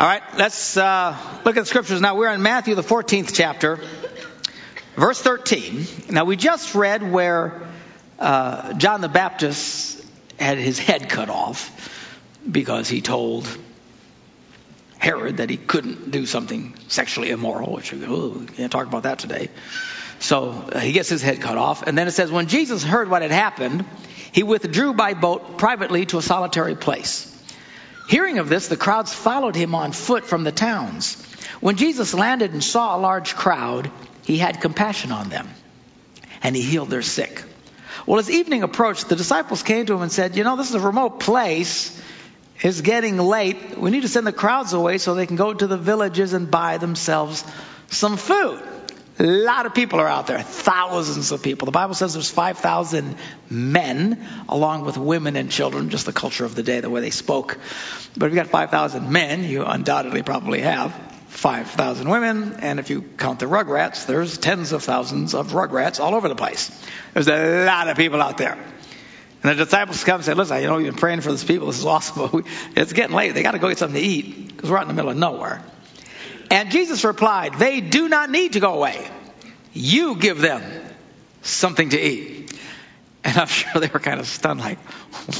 All right, let's uh, look at the scriptures now. We're in Matthew, the 14th chapter, verse 13. Now, we just read where uh, John the Baptist had his head cut off because he told Herod that he couldn't do something sexually immoral, which we can't talk about that today. So uh, he gets his head cut off. And then it says, when Jesus heard what had happened, he withdrew by boat privately to a solitary place. Hearing of this, the crowds followed him on foot from the towns. When Jesus landed and saw a large crowd, he had compassion on them, and he healed their sick. Well, as evening approached, the disciples came to him and said, You know, this is a remote place. It's getting late. We need to send the crowds away so they can go to the villages and buy themselves some food. A lot of people are out there, thousands of people. The Bible says there's 5,000 men, along with women and children, just the culture of the day, the way they spoke. But if you've got 5,000 men, you undoubtedly probably have 5,000 women, and if you count the rugrats, there's tens of thousands of rugrats all over the place. There's a lot of people out there. And the disciples come and say, listen, you know, we've been praying for these people. This is awesome, but it's getting late. They got to go get something to eat because we're out in the middle of nowhere. And Jesus replied, They do not need to go away. You give them something to eat. And I'm sure they were kind of stunned, like,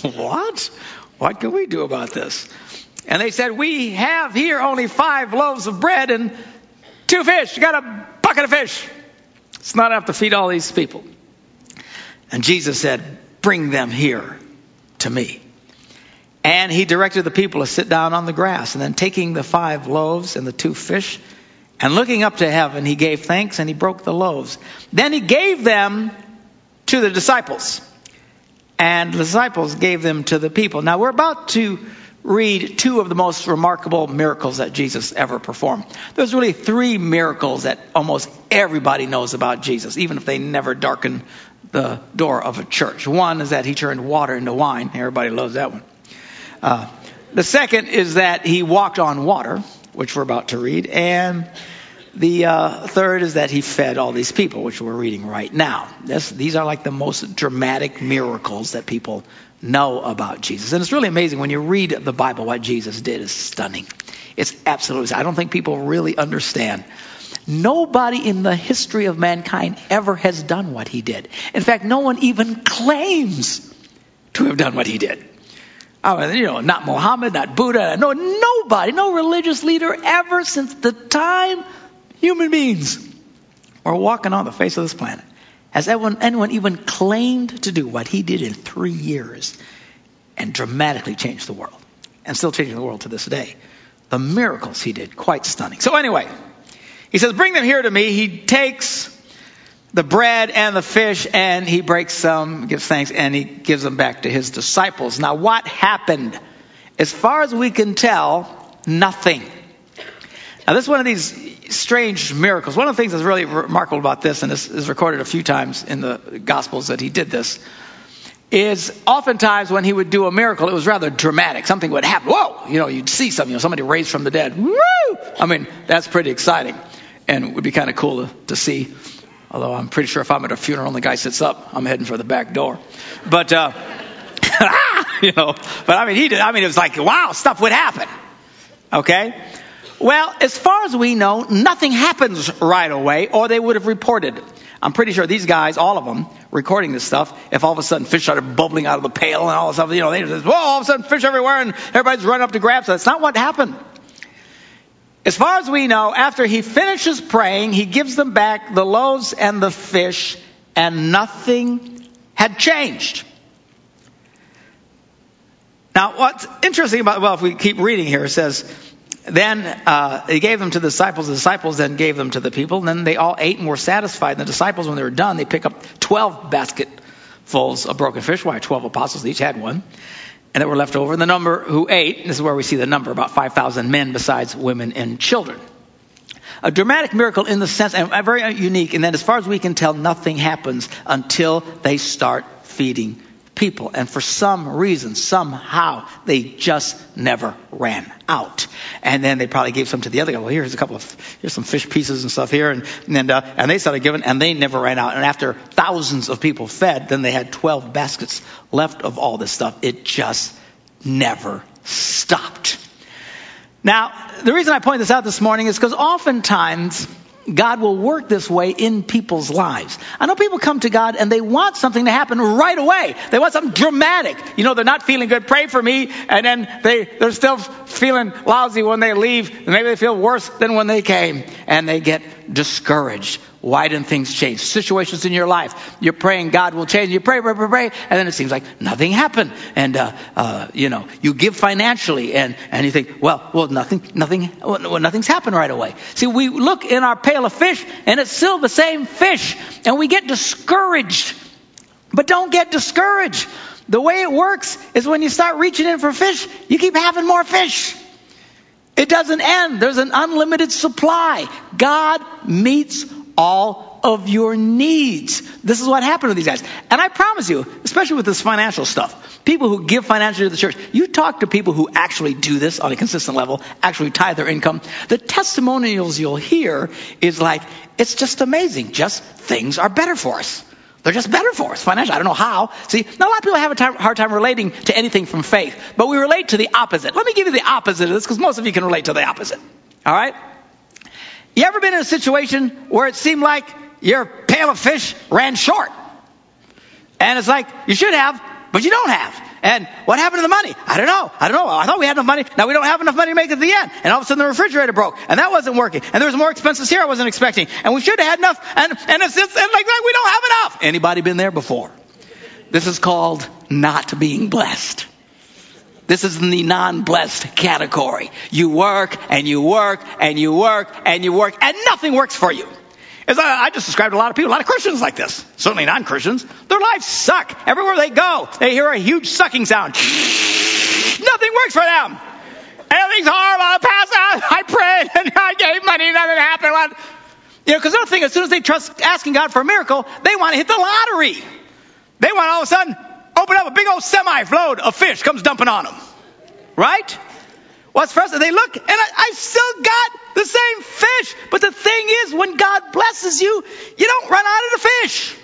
What? What can we do about this? And they said, We have here only five loaves of bread and two fish. You got a bucket of fish. It's not enough to feed all these people. And Jesus said, Bring them here to me. And he directed the people to sit down on the grass. And then taking the five loaves and the two fish, and looking up to heaven, he gave thanks and he broke the loaves. Then he gave them to the disciples. And the disciples gave them to the people. Now we're about to read two of the most remarkable miracles that Jesus ever performed. There's really three miracles that almost everybody knows about Jesus, even if they never darken the door of a church. One is that he turned water into wine. Everybody loves that one. Uh, the second is that he walked on water, which we're about to read. And the uh, third is that he fed all these people, which we're reading right now. This, these are like the most dramatic miracles that people know about Jesus. And it's really amazing when you read the Bible, what Jesus did is stunning. It's absolutely, I don't think people really understand. Nobody in the history of mankind ever has done what he did. In fact, no one even claims to have done what he did. I mean, you know, not Muhammad, not Buddha, no, nobody, no religious leader ever since the time human beings were walking on the face of this planet has anyone, anyone even claimed to do what he did in three years and dramatically changed the world and still changing the world to this day. The miracles he did, quite stunning. So anyway, he says, bring them here to me. He takes the bread and the fish and he breaks some, gives thanks, and he gives them back to his disciples. Now, what happened? As far as we can tell, nothing. Now, this is one of these strange miracles. One of the things that's really remarkable about this, and this is recorded a few times in the Gospels that he did this, is oftentimes when he would do a miracle, it was rather dramatic. Something would happen. Whoa! You know, you'd see something, you know, somebody raised from the dead. Woo! I mean, that's pretty exciting. And would be kind of cool to, to see Although I'm pretty sure if I'm at a funeral and the guy sits up, I'm heading for the back door. But, uh, you know, but I mean, he did, I mean, it was like, wow, stuff would happen. Okay? Well, as far as we know, nothing happens right away, or they would have reported. I'm pretty sure these guys, all of them, recording this stuff, if all of a sudden fish started bubbling out of the pail and all this stuff, you know, they just, whoa, all of a sudden fish everywhere and everybody's running up to grab. So that's not what happened. As far as we know, after he finishes praying, he gives them back the loaves and the fish, and nothing had changed. Now, what's interesting about, well, if we keep reading here, it says, then uh, he gave them to the disciples. The disciples then gave them to the people. And then they all ate and were satisfied. And the disciples, when they were done, they pick up 12 basketfuls of broken fish. Why? 12 apostles each had one and that were left over. And the number who ate, this is where we see the number, about 5,000 men besides women and children. A dramatic miracle in the sense, and very unique, and then as far as we can tell, nothing happens until they start feeding people. And for some reason, somehow, they just never ran out. And then they probably gave some to the other guy. Well, here's a couple of, here's some fish pieces and stuff here. And, and, uh, and they started giving, and they never ran out. And after thousands of people fed, then they had 12 baskets left of all this stuff. It just never stopped. Now, the reason I point this out this morning is because oftentimes God will work this way in people's lives. I know people come to God and they want something to happen right away. They want something dramatic. You know, they're not feeling good. Pray for me. And then they, they're still feeling lousy when they leave. Maybe they feel worse than when they came and they get discouraged. Why didn't things change? Situations in your life, you're praying God will change. You pray, pray, pray, pray, and then it seems like nothing happened. And uh, uh, you know, you give financially, and and you think, well, well, nothing, nothing, well, nothing's happened right away. See, we look in our pail of fish, and it's still the same fish, and we get discouraged. But don't get discouraged. The way it works is when you start reaching in for fish, you keep having more fish. It doesn't end. There's an unlimited supply. God meets all of your needs. This is what happened to these guys. And I promise you, especially with this financial stuff, people who give financially to the church, you talk to people who actually do this on a consistent level, actually tithe their income, the testimonials you'll hear is like, it's just amazing. Just things are better for us. They're just better for us financially. I don't know how. See, not a lot of people have a time, hard time relating to anything from faith, but we relate to the opposite. Let me give you the opposite of this because most of you can relate to the opposite. All right? You ever been in a situation where it seemed like your pail of fish ran short? And it's like, you should have, but you don't have. And what happened to the money? I don't know. I don't know. I thought we had enough money. Now we don't have enough money to make it to the end. And all of a sudden the refrigerator broke. And that wasn't working. And there was more expenses here I wasn't expecting. And we should have had enough. And, and it's, it's like, like we don't have enough. Anybody been there before? This is called not being blessed. This is in the non-blessed category. You work and you work and you work and you work and nothing works for you. As I, I just described a lot of people, a lot of Christians like this. Certainly non-Christians. Their lives suck. Everywhere they go, they hear a huge sucking sound. nothing works for them. Everything's horrible. I out. I prayed and I gave money. Nothing happened. You know, because the thing, as soon as they trust asking God for a miracle, they want to hit the lottery. They want all of a sudden open up a big old semi load of fish comes dumping on them. Right? What's first? They look, and I, I still got the same fish. But the thing is, when God blesses you, you don't run out of the fish.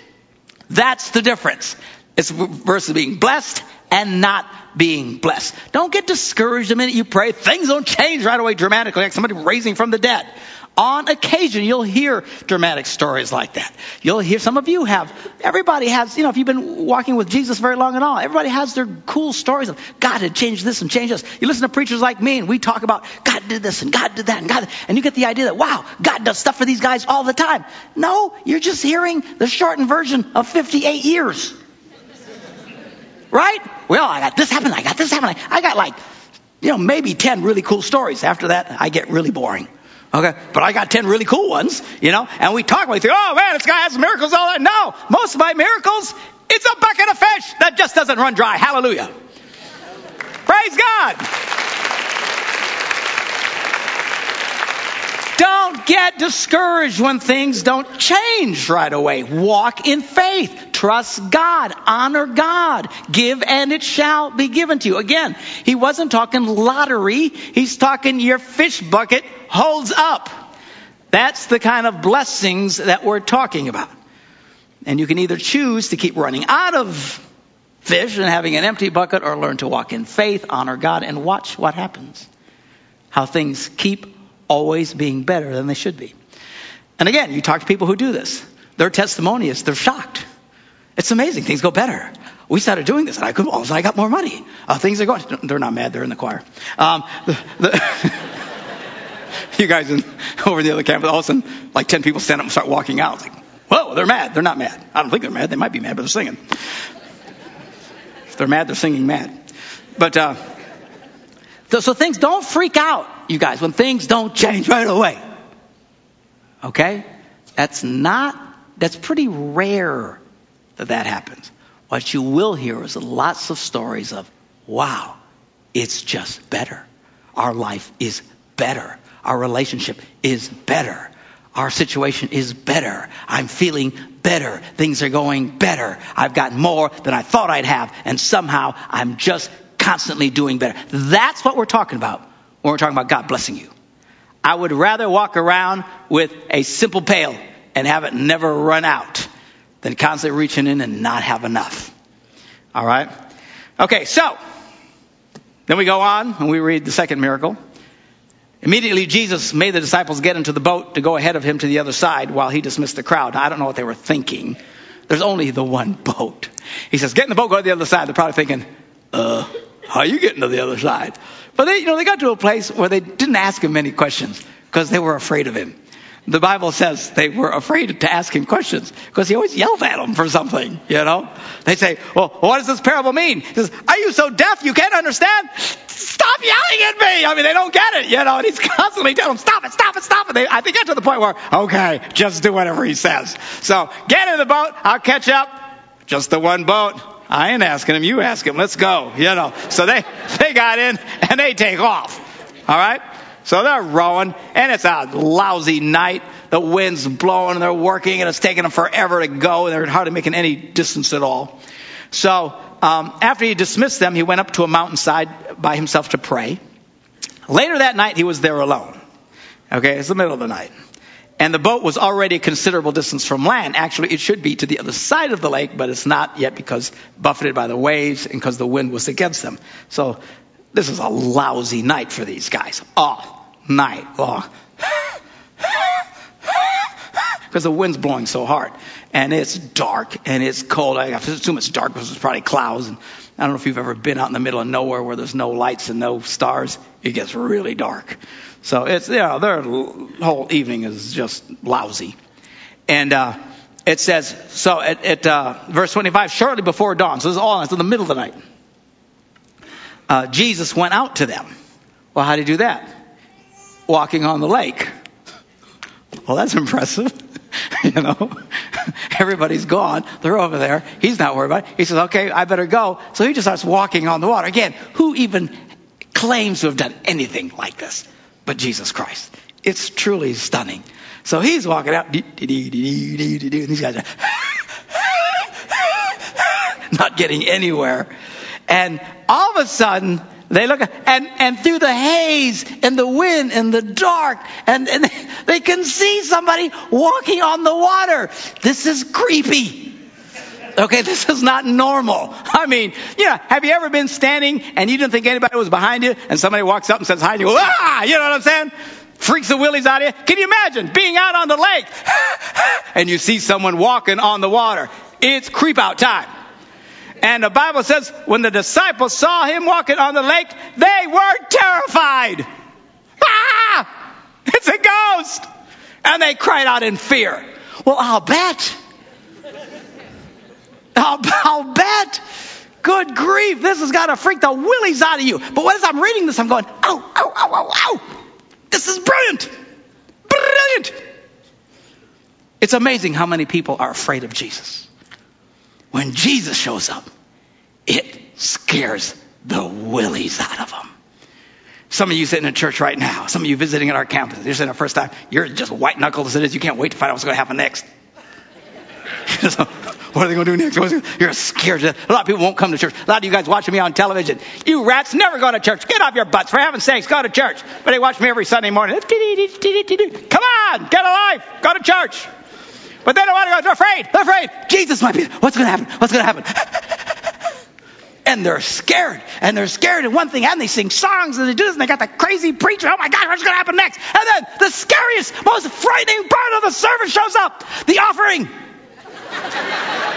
That's the difference. It's versus being blessed and not being blessed. Don't get discouraged the minute you pray. Things don't change right away dramatically, like somebody raising from the dead. On occasion, you'll hear dramatic stories like that. You'll hear, some of you have, everybody has, you know, if you've been walking with Jesus very long at all, everybody has their cool stories of God had changed this and changed this. You listen to preachers like me and we talk about God did this and God did that and God, and you get the idea that, wow, God does stuff for these guys all the time. No, you're just hearing the shortened version of 58 years. Right? Well, I got this happened, I got this happened, I got like, you know, maybe 10 really cool stories. After that, I get really boring. Okay, but I got 10 really cool ones, you know, and we talk, we think, oh man, this guy has miracles all that. No, most of my miracles, it's a bucket of fish that just doesn't run dry. Hallelujah. Praise God. Don't get discouraged when things don't change right away. Walk in faith. Trust God. Honor God. Give and it shall be given to you. Again, he wasn't talking lottery. He's talking your fish bucket holds up. That's the kind of blessings that we're talking about. And you can either choose to keep running out of fish and having an empty bucket or learn to walk in faith, honor God, and watch what happens. How things keep always being better than they should be. And again, you talk to people who do this. Their testimony is they're shocked. It's amazing. Things go better. We started doing this, and I could. All I got more money. Uh, things are going. They're not mad. They're in the choir. Um, the, the you guys in, over the other campus, all of a sudden, like ten people stand up and start walking out. It's like, whoa, they're mad. They're not mad. I don't think they're mad. They might be mad, but they're singing. If they're mad, they're singing mad. But uh, so, so things don't freak out, you guys, when things don't change right away. Okay? That's not, that's pretty rare that that happens. What you will hear is lots of stories of, wow, it's just better. Our life is better. Our relationship is better. Our situation is better. I'm feeling better. Things are going better. I've got more than I thought I'd have, and somehow I'm just constantly doing better. That's what we're talking about when we're talking about God blessing you. I would rather walk around with a simple pail and have it never run out than constantly reaching in and not have enough. All right? Okay, so then we go on and we read the second miracle. Immediately, Jesus made the disciples get into the boat to go ahead of him to the other side while he dismissed the crowd. Now, I don't know what they were thinking. There's only the one boat. He says, Get in the boat, go to the other side. They're probably thinking, Uh, how are you getting to the other side? But they, you know, they got to a place where they didn't ask him many questions because they were afraid of him. The Bible says they were afraid to ask him questions because he always yelled at them for something, you know? They say, well, what does this parable mean? He says, are you so deaf you can't understand? Stop yelling at me. I mean, they don't get it, you know, and he's constantly telling them, stop it, stop it, stop it. They, I think got to the point where, okay, just do whatever he says. So get in the boat. I'll catch up. Just the one boat. I ain't asking him. You ask him. Let's go, you know. So they, they got in and they take off. All right? So they're rowing, and it's a lousy night. The wind's blowing, and they're working, and it's taking them forever to go, and they're hardly making any distance at all. So um, after he dismissed them, he went up to a mountainside by himself to pray. Later that night, he was there alone. Okay, it's the middle of the night. And the boat was already a considerable distance from land. Actually, it should be to the other side of the lake, but it's not yet because buffeted by the waves and because the wind was against them. So this is a lousy night for these guys. All night long. Because the wind's blowing so hard. And it's dark and it's cold. I assume it's dark because it's probably clouds. And I don't know if you've ever been out in the middle of nowhere where there's no lights and no stars. It gets really dark. So it's, you know, their whole evening is just lousy. And, uh, it says, so at, at uh, verse 25, shortly before dawn, so this is all, it's in the middle of the night, uh, Jesus went out to them. Well, how did he do that? Walking on the lake. Well, that's impressive. you know, everybody's gone. They're over there. He's not worried about it. He says, okay, I better go. So he just starts walking on the water. Again, who even claims to have done anything like this but Jesus Christ? It's truly stunning. So he's walking out, and these guys are not getting anywhere. And all of a sudden, they look and and through the haze and the wind and the dark and, and they can see somebody walking on the water. This is creepy. Okay, this is not normal. I mean, yeah, have you ever been standing and you didn't think anybody was behind you and somebody walks up and says hi and you go, ah, you know what I'm saying? freaks the willies out of you. Can you imagine being out on the lake and you see someone walking on the water? It's creep out time. And the Bible says when the disciples saw him walking on the lake, they were terrified. Ah! It's a ghost! And they cried out in fear. Well, I'll bet. I'll, I'll bet. Good grief, this has got to freak the willies out of you. But as I'm reading this, I'm going, ow, ow, ow, ow, ow. This is brilliant. Brilliant. It's amazing how many people are afraid of Jesus. When Jesus shows up, it scares the willies out of them. Some of you sitting in church right now, some of you visiting at our campus, you're sitting the first time, you're just white knuckled as it is, you can't wait to find out what's going to happen next. so, what are they going to do next? You're scared. A lot of people won't come to church. A lot of you guys watching me on television. You rats never go to church. Get off your butts. For heaven's sakes, go to church. But they watch me every Sunday morning. Come on, get a life. Go to church. But they don't want to go. They're afraid. They're afraid. Jesus might be. What's going to happen? What's going to happen? and they're scared. And they're scared. And one thing, and they sing songs and they do this and they got the crazy preacher. Oh my God, what's going to happen next? And then the scariest, most frightening part of the service shows up. The offering.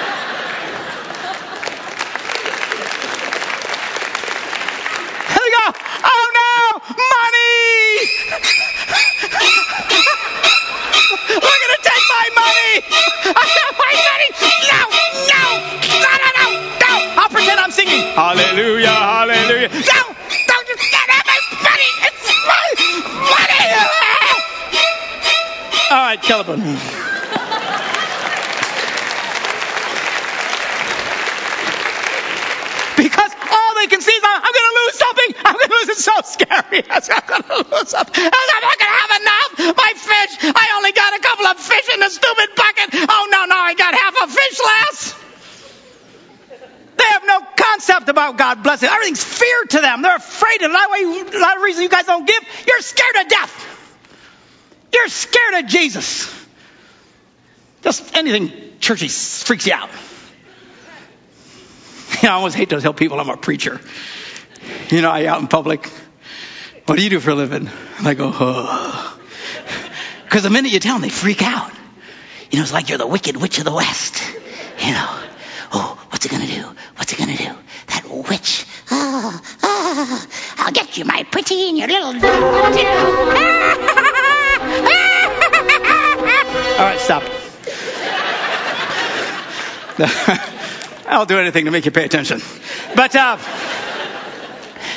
go, oh no, money! We're gonna take my money! I got my money! No, no, no, no, no, no! I'll pretend I'm singing. Hallelujah, hallelujah. No, don't you can't have my money! It's my money! All right, Caliban. they can see I'm going to lose something. I'm going to lose. It's so scary. I'm going to lose something. I'm not going to have enough. My fish. I only got a couple of fish in the stupid bucket. Oh no, no, I got half a fish less. They have no concept about God blessing. Everything's fear to them. They're afraid. And a lot of reasons you guys don't give. You're scared of death. You're scared of Jesus. Just anything churchy freaks you out. I always hate to tell people I'm a preacher. You know, I out in public What do you do for a living? And I go, oh. Because the minute you tell them, they freak out. You know, it's like you're the wicked witch of the West. You know, oh, what's it going to do? What's it going to do? That witch. Oh, oh, I'll get you, my pretty, and your little. All right, stop. I'll do anything to make you pay attention. But uh,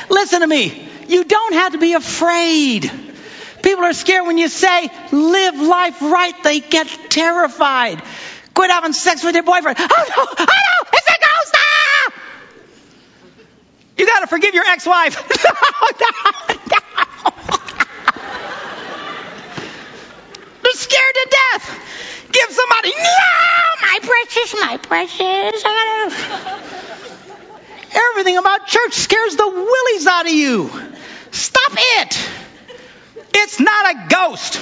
listen to me. You don't have to be afraid. People are scared when you say, live life right. They get terrified. Quit having sex with your boyfriend. Oh no, oh no, it's a ghost! Ah! You gotta forgive your ex-wife. no, no, no. They're scared to death. Give somebody, no, my precious, my precious. Everything about church scares the willies out of you. Stop it. It's not a ghost.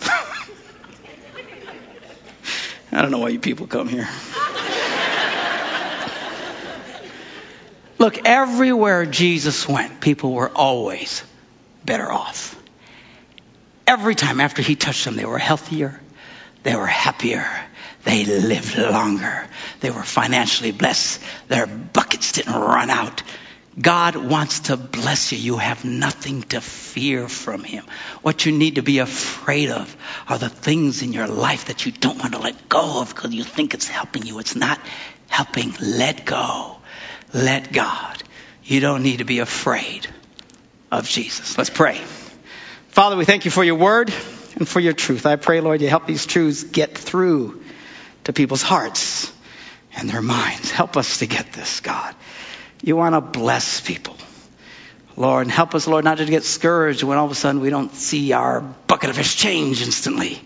I don't know why you people come here. Look, everywhere Jesus went, people were always better off. Every time after he touched them, they were healthier, they were happier, they lived longer, they were financially blessed, their buckets didn't run out. God wants to bless you. You have nothing to fear from Him. What you need to be afraid of are the things in your life that you don't want to let go of because you think it's helping you. It's not helping. Let go. Let God. You don't need to be afraid of Jesus. Let's pray. Father, we thank you for your word and for your truth. I pray, Lord, you help these truths get through to people's hearts and their minds. Help us to get this, God. You want to bless people. Lord, and help us, Lord, not to get discouraged when all of a sudden we don't see our bucket of fish change instantly,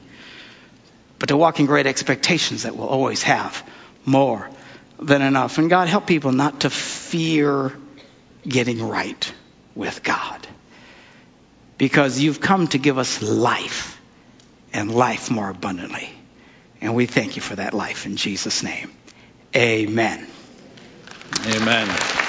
but to walk in great expectations that we'll always have more than enough. And God, help people not to fear getting right with God. Because you've come to give us life and life more abundantly. And we thank you for that life in Jesus' name. Amen. Amen.